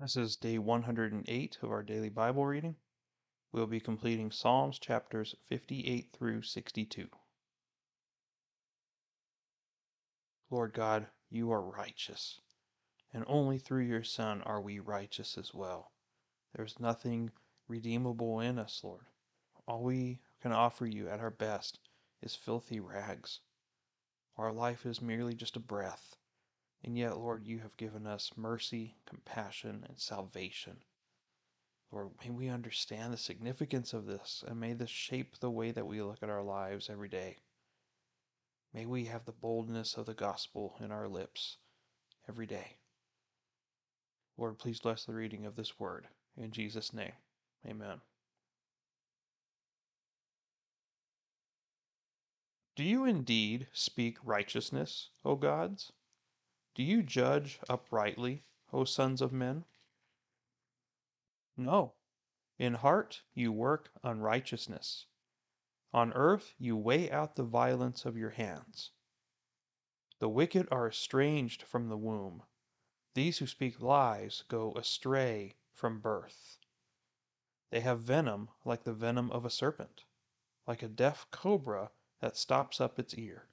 This is day 108 of our daily Bible reading. We'll be completing Psalms chapters 58 through 62. Lord God, you are righteous, and only through your Son are we righteous as well. There's nothing redeemable in us, Lord. All we can offer you at our best is filthy rags. Our life is merely just a breath. And yet, Lord, you have given us mercy, compassion, and salvation. Lord, may we understand the significance of this and may this shape the way that we look at our lives every day. May we have the boldness of the gospel in our lips every day. Lord, please bless the reading of this word. In Jesus' name, amen. Do you indeed speak righteousness, O gods? Do you judge uprightly, O sons of men? No. In heart you work unrighteousness. On earth you weigh out the violence of your hands. The wicked are estranged from the womb. These who speak lies go astray from birth. They have venom like the venom of a serpent, like a deaf cobra that stops up its ear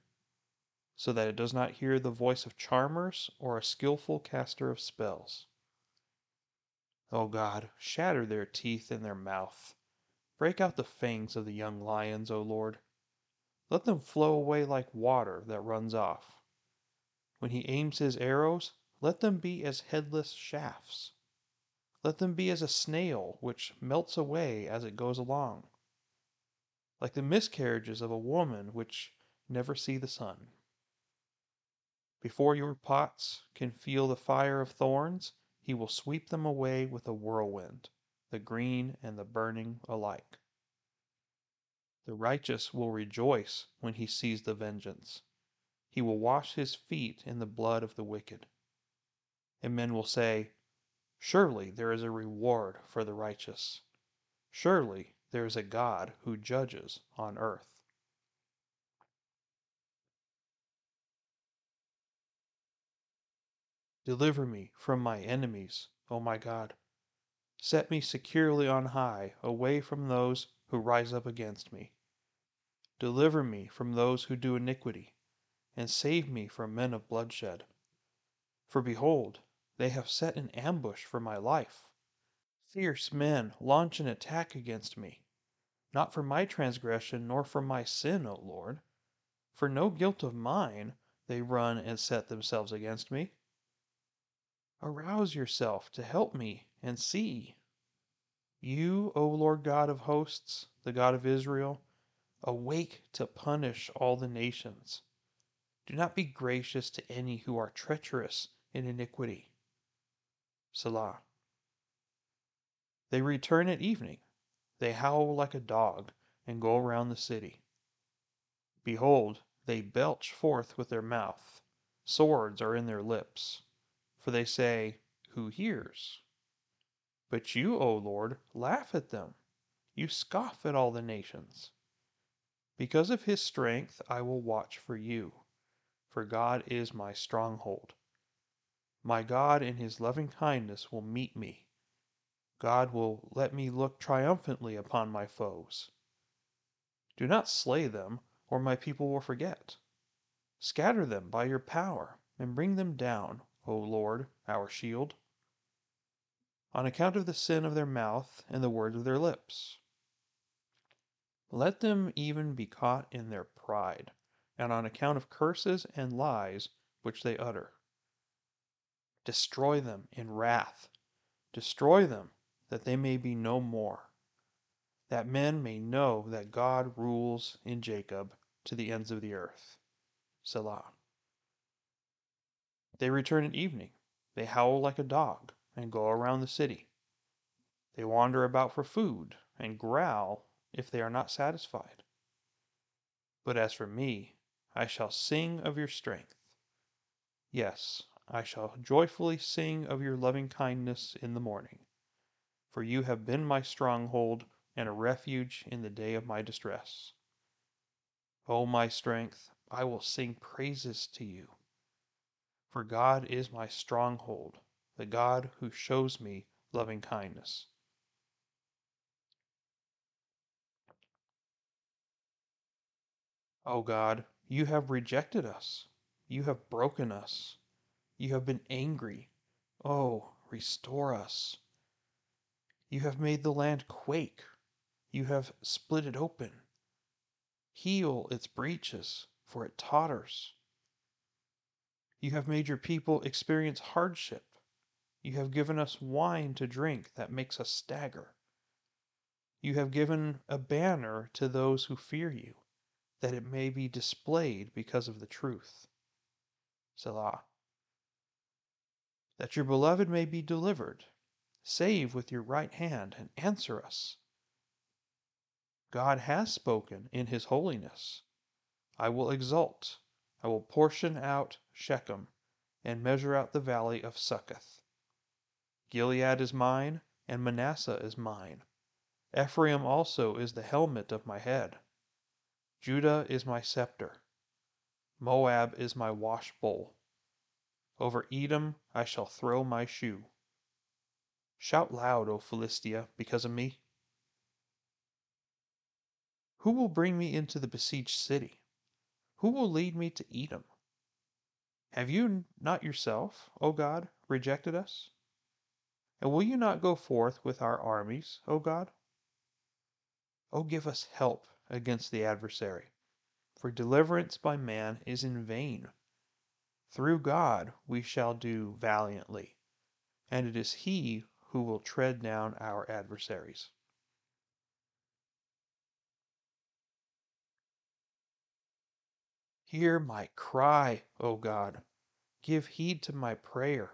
so that it does not hear the voice of charmers or a skilful caster of spells. O God, shatter their teeth in their mouth. Break out the fangs of the young lions, O Lord. Let them flow away like water that runs off. When he aims his arrows, let them be as headless shafts. Let them be as a snail which melts away as it goes along, like the miscarriages of a woman which never see the sun. Before your pots can feel the fire of thorns, he will sweep them away with a whirlwind, the green and the burning alike. The righteous will rejoice when he sees the vengeance. He will wash his feet in the blood of the wicked. And men will say, Surely there is a reward for the righteous. Surely there is a God who judges on earth. Deliver me from my enemies, O my God. Set me securely on high, away from those who rise up against me. Deliver me from those who do iniquity, and save me from men of bloodshed. For behold, they have set an ambush for my life. Fierce men launch an attack against me, not for my transgression nor for my sin, O Lord. For no guilt of mine they run and set themselves against me. Arouse yourself to help me and see. You, O Lord God of hosts, the God of Israel, awake to punish all the nations. Do not be gracious to any who are treacherous in iniquity. Selah. They return at evening. They howl like a dog and go around the city. Behold, they belch forth with their mouth. Swords are in their lips for they say, Who hears? But you, O Lord, laugh at them. You scoff at all the nations. Because of his strength I will watch for you, for God is my stronghold. My God in his loving kindness will meet me. God will let me look triumphantly upon my foes. Do not slay them, or my people will forget. Scatter them by your power, and bring them down, O Lord, our shield, on account of the sin of their mouth and the words of their lips. Let them even be caught in their pride, and on account of curses and lies which they utter. Destroy them in wrath, destroy them, that they may be no more, that men may know that God rules in Jacob to the ends of the earth. Selah. They return at evening. They howl like a dog, and go around the city. They wander about for food, and growl if they are not satisfied. But as for me, I shall sing of your strength. Yes, I shall joyfully sing of your loving kindness in the morning. For you have been my stronghold and a refuge in the day of my distress. O my strength, I will sing praises to you. For God is my stronghold, the God who shows me loving kindness. O God, you have rejected us. You have broken us. You have been angry. Oh, restore us. You have made the land quake. You have split it open. Heal its breaches, for it totters. You have made your people experience hardship. You have given us wine to drink that makes us stagger. You have given a banner to those who fear you, that it may be displayed because of the truth. Selah. That your beloved may be delivered. Save with your right hand and answer us. God has spoken in his holiness. I will exult. I will portion out Shechem and measure out the valley of Succoth. Gilead is mine, and Manasseh is mine. Ephraim also is the helmet of my head. Judah is my scepter. Moab is my washbowl. Over Edom I shall throw my shoe. Shout loud, O Philistia, because of me. Who will bring me into the besieged city? Who will lead me to Edom? Have you not yourself, O God, rejected us? And will you not go forth with our armies, O God? O give us help against the adversary, for deliverance by man is in vain. Through God we shall do valiantly, and it is He who will tread down our adversaries. Hear my cry, O God. Give heed to my prayer.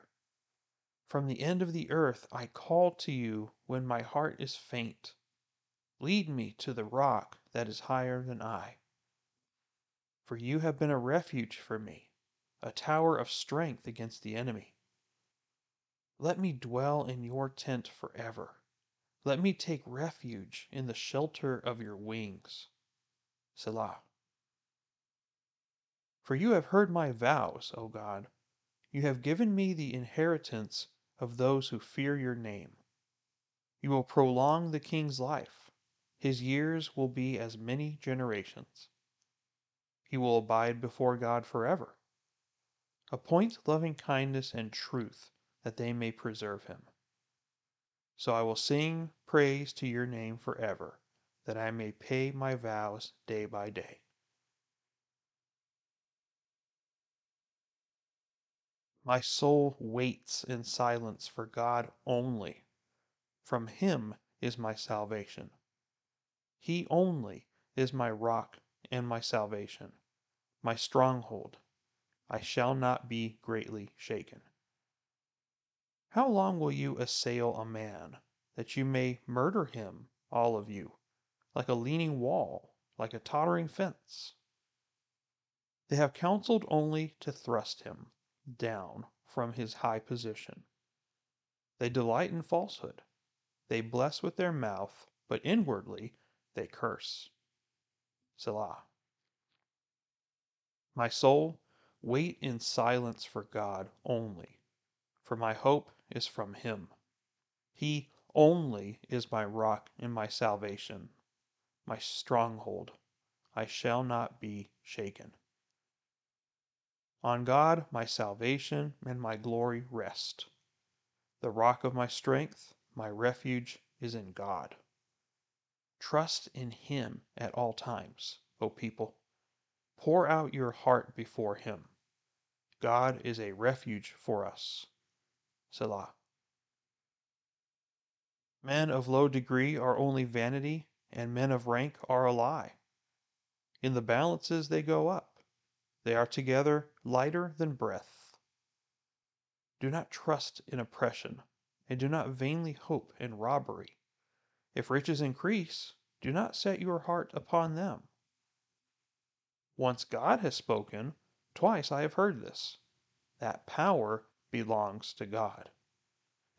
From the end of the earth I call to you when my heart is faint. Lead me to the rock that is higher than I. For you have been a refuge for me, a tower of strength against the enemy. Let me dwell in your tent forever. Let me take refuge in the shelter of your wings. Selah. For you have heard my vows, O God. You have given me the inheritance of those who fear your name. You will prolong the king's life. His years will be as many generations. He will abide before God forever. Appoint loving kindness and truth that they may preserve him. So I will sing praise to your name forever, that I may pay my vows day by day. My soul waits in silence for God only. From him is my salvation. He only is my rock and my salvation, my stronghold. I shall not be greatly shaken. How long will you assail a man, that you may murder him, all of you, like a leaning wall, like a tottering fence? They have counseled only to thrust him down from his high position. They delight in falsehood. They bless with their mouth, but inwardly they curse. Selah. My soul, wait in silence for God only, for my hope is from him. He only is my rock and my salvation, my stronghold. I shall not be shaken. On God my salvation and my glory rest. The rock of my strength, my refuge is in God. Trust in him at all times, O people. Pour out your heart before him. God is a refuge for us. Selah. Men of low degree are only vanity, and men of rank are a lie. In the balances they go up. They are together lighter than breath. Do not trust in oppression, and do not vainly hope in robbery. If riches increase, do not set your heart upon them. Once God has spoken, twice I have heard this, that power belongs to God.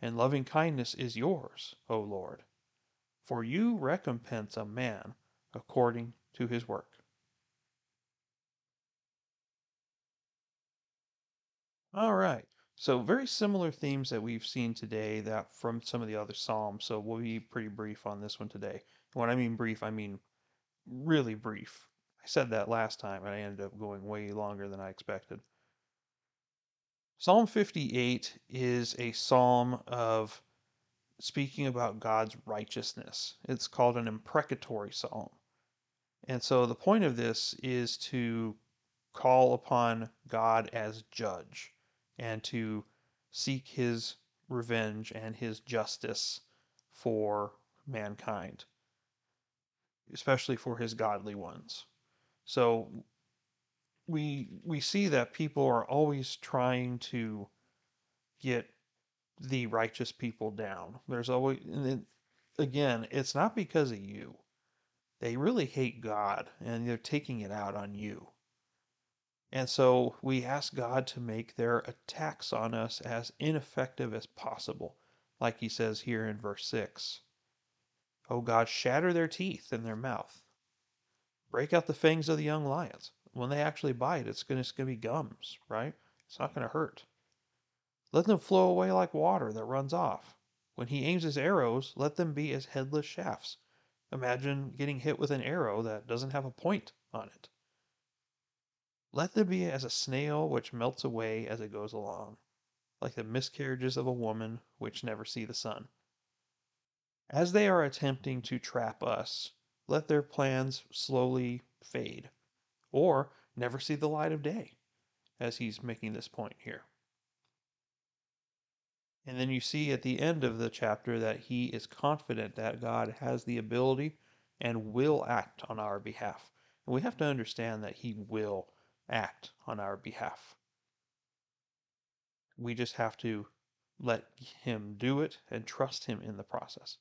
And loving kindness is yours, O Lord, for you recompense a man according to his work. All right, So very similar themes that we've seen today that from some of the other psalms. So we'll be pretty brief on this one today. When I mean brief, I mean really brief. I said that last time and I ended up going way longer than I expected. Psalm 58 is a psalm of speaking about God's righteousness. It's called an imprecatory psalm. And so the point of this is to call upon God as judge and to seek his revenge and his justice for mankind, especially for his godly ones. So we we see that people are always trying to get the righteous people down. There's always and then, again, it's not because of you. They really hate God and they're taking it out on you. And so we ask God to make their attacks on us as ineffective as possible, like he says here in verse 6. Oh God, shatter their teeth in their mouth. Break out the fangs of the young lions. When they actually bite, it's going to be gums, right? It's not going to hurt. Let them flow away like water that runs off. When he aims his arrows, let them be as headless shafts. Imagine getting hit with an arrow that doesn't have a point on it. Let them be as a snail which melts away as it goes along, like the miscarriages of a woman which never see the sun. As they are attempting to trap us, let their plans slowly fade, or never see the light of day, as he's making this point here. And then you see at the end of the chapter that he is confident that God has the ability and will act on our behalf. And we have to understand that he will act on our behalf. We just have to let him do it and trust him in the process.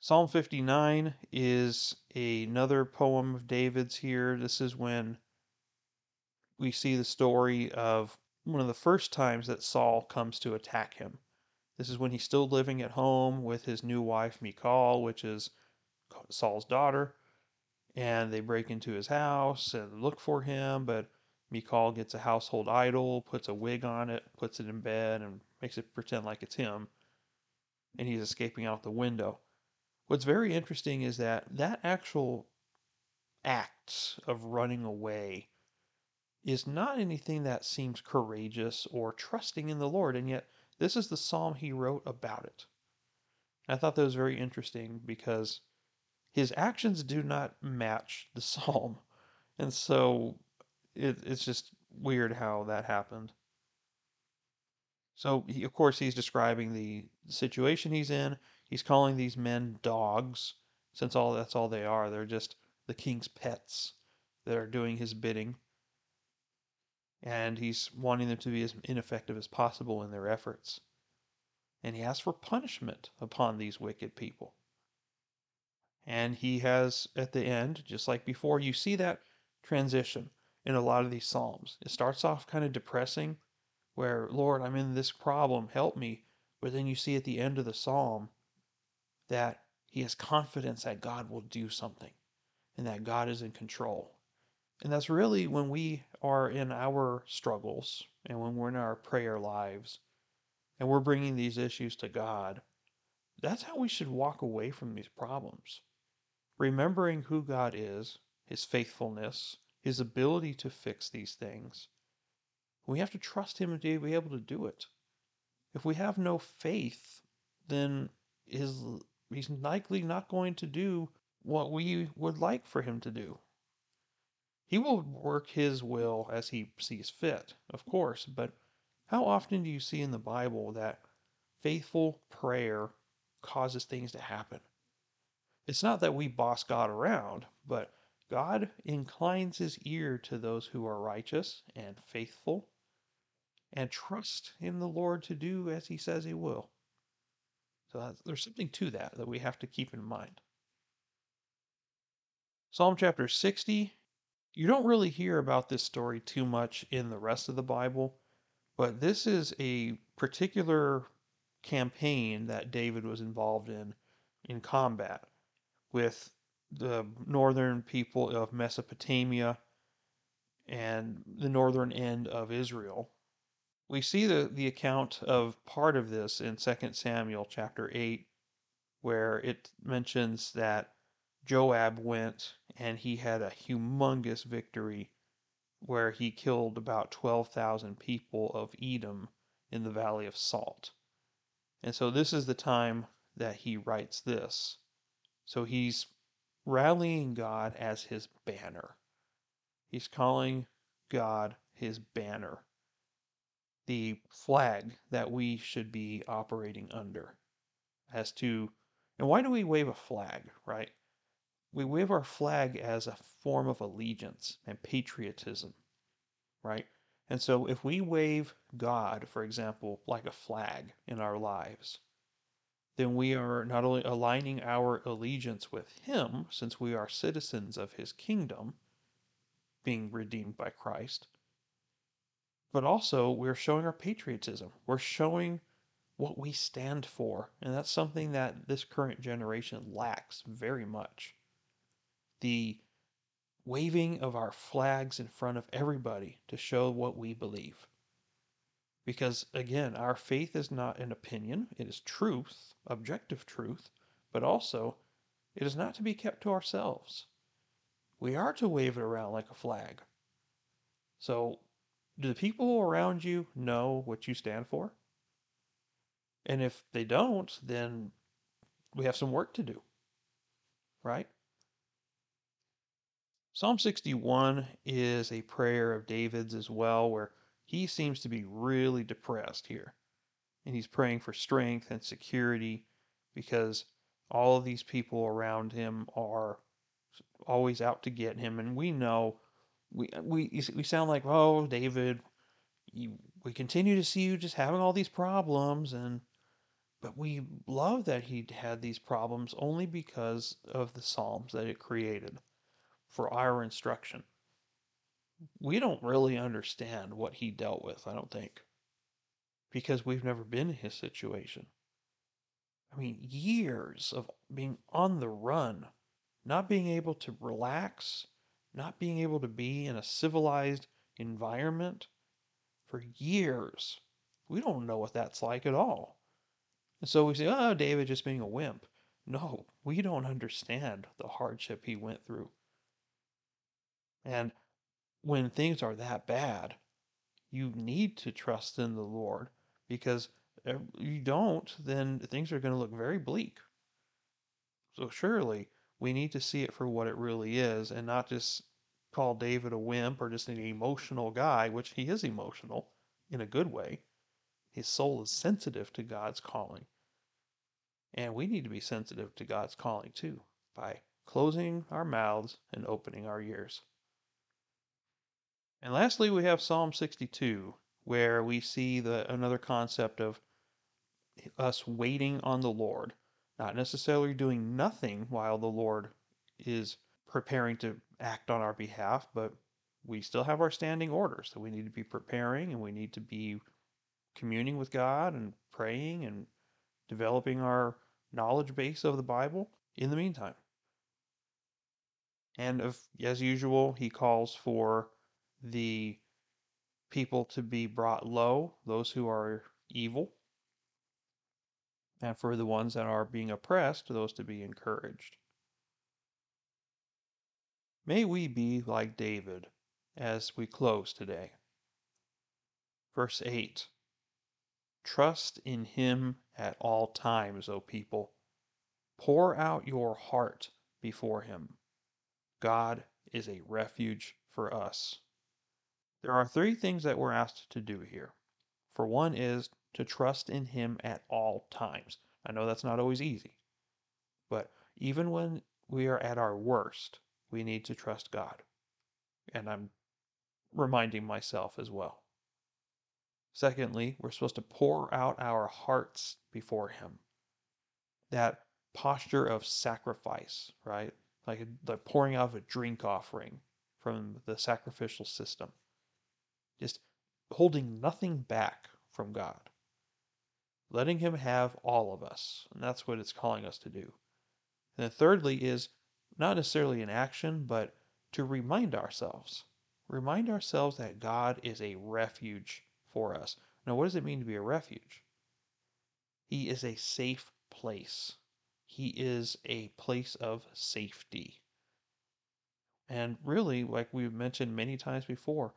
Psalm 59 is another poem of David's here. This is when we see the story of one of the first times that Saul comes to attack him. This is when he's still living at home with his new wife, Michal, which is Saul's daughter and they break into his house and look for him, but Michal gets a household idol, puts a wig on it, puts it in bed, and makes it pretend like it's him, and he's escaping out the window. What's very interesting is that that actual act of running away is not anything that seems courageous or trusting in the Lord, and yet this is the psalm he wrote about it. I thought that was very interesting because his actions do not match the psalm. And so it, it's just weird how that happened. So, he, of course, he's describing the situation he's in. He's calling these men dogs, since all that's all they are. They're just the king's pets that are doing his bidding. And he's wanting them to be as ineffective as possible in their efforts. And he asks for punishment upon these wicked people. And he has at the end, just like before, you see that transition in a lot of these Psalms. It starts off kind of depressing, where, Lord, I'm in this problem, help me. But then you see at the end of the Psalm that he has confidence that God will do something and that God is in control. And that's really when we are in our struggles and when we're in our prayer lives and we're bringing these issues to God. That's how we should walk away from these problems remembering who God is, his faithfulness, his ability to fix these things. We have to trust him to be able to do it. If we have no faith, then his, he's likely not going to do what we would like for him to do. He will work his will as he sees fit, of course, but how often do you see in the Bible that faithful prayer causes things to happen? It's not that we boss God around, but God inclines his ear to those who are righteous and faithful and trust in the Lord to do as he says he will. So there's something to that that we have to keep in mind. Psalm chapter 60, you don't really hear about this story too much in the rest of the Bible, but this is a particular campaign that David was involved in in combat with the northern people of Mesopotamia and the northern end of Israel. we see the, the account of part of this in 2 Samuel chapter 8, where it mentions that Joab went and he had a humongous victory where he killed about 12,000 people of Edom in the Valley of Salt. And so this is the time that he writes this. So he's rallying God as his banner. He's calling God his banner, the flag that we should be operating under. As to, and why do we wave a flag, right? We wave our flag as a form of allegiance and patriotism, right? And so if we wave God, for example, like a flag in our lives, then we are not only aligning our allegiance with Him, since we are citizens of His kingdom, being redeemed by Christ, but also we're showing our patriotism. We're showing what we stand for. And that's something that this current generation lacks very much. The waving of our flags in front of everybody to show what we believe. Because again, our faith is not an opinion, it is truth, objective truth, but also it is not to be kept to ourselves. We are to wave it around like a flag. So, do the people around you know what you stand for? And if they don't, then we have some work to do. Right? Psalm 61 is a prayer of David's as well, where he seems to be really depressed here. And he's praying for strength and security because all of these people around him are always out to get him. And we know, we, we, we sound like, oh, David, you, we continue to see you just having all these problems. And, but we love that he had these problems only because of the Psalms that it created for our instruction we don't really understand what he dealt with, I don't think, because we've never been in his situation. I mean, years of being on the run, not being able to relax, not being able to be in a civilized environment for years. We don't know what that's like at all. And so we say, oh, David just being a wimp. No, we don't understand the hardship he went through. And when things are that bad, you need to trust in the Lord because if you don't, then things are going to look very bleak. So surely we need to see it for what it really is and not just call David a wimp or just an emotional guy, which he is emotional in a good way. His soul is sensitive to God's calling. And we need to be sensitive to God's calling too by closing our mouths and opening our ears. And lastly, we have Psalm 62, where we see the another concept of us waiting on the Lord, not necessarily doing nothing while the Lord is preparing to act on our behalf, but we still have our standing orders that we need to be preparing and we need to be communing with God and praying and developing our knowledge base of the Bible in the meantime. And if, as usual, he calls for the people to be brought low, those who are evil, and for the ones that are being oppressed, those to be encouraged. May we be like David as we close today. Verse 8 Trust in him at all times, O people. Pour out your heart before him. God is a refuge for us. There are three things that we're asked to do here. For one is to trust in Him at all times. I know that's not always easy, but even when we are at our worst, we need to trust God. And I'm reminding myself as well. Secondly, we're supposed to pour out our hearts before Him. That posture of sacrifice, right? Like the pouring out of a drink offering from the sacrificial system just holding nothing back from God, letting Him have all of us. And that's what it's calling us to do. And then, thirdly, is not necessarily an action, but to remind ourselves. Remind ourselves that God is a refuge for us. Now, what does it mean to be a refuge? He is a safe place. He is a place of safety. And really, like we've mentioned many times before,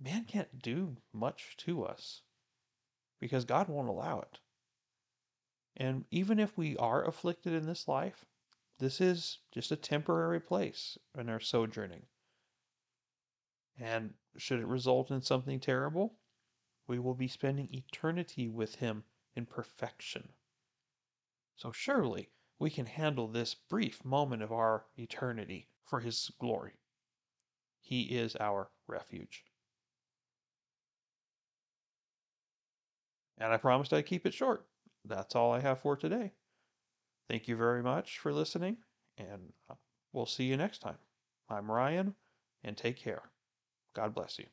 man can't do much to us because God won't allow it. And even if we are afflicted in this life, this is just a temporary place in our sojourning. And should it result in something terrible, we will be spending eternity with Him in perfection. So surely we can handle this brief moment of our eternity for His glory. He is our refuge. And I promised I'd keep it short. That's all I have for today. Thank you very much for listening, and uh, we'll see you next time. I'm Ryan, and take care. God bless you.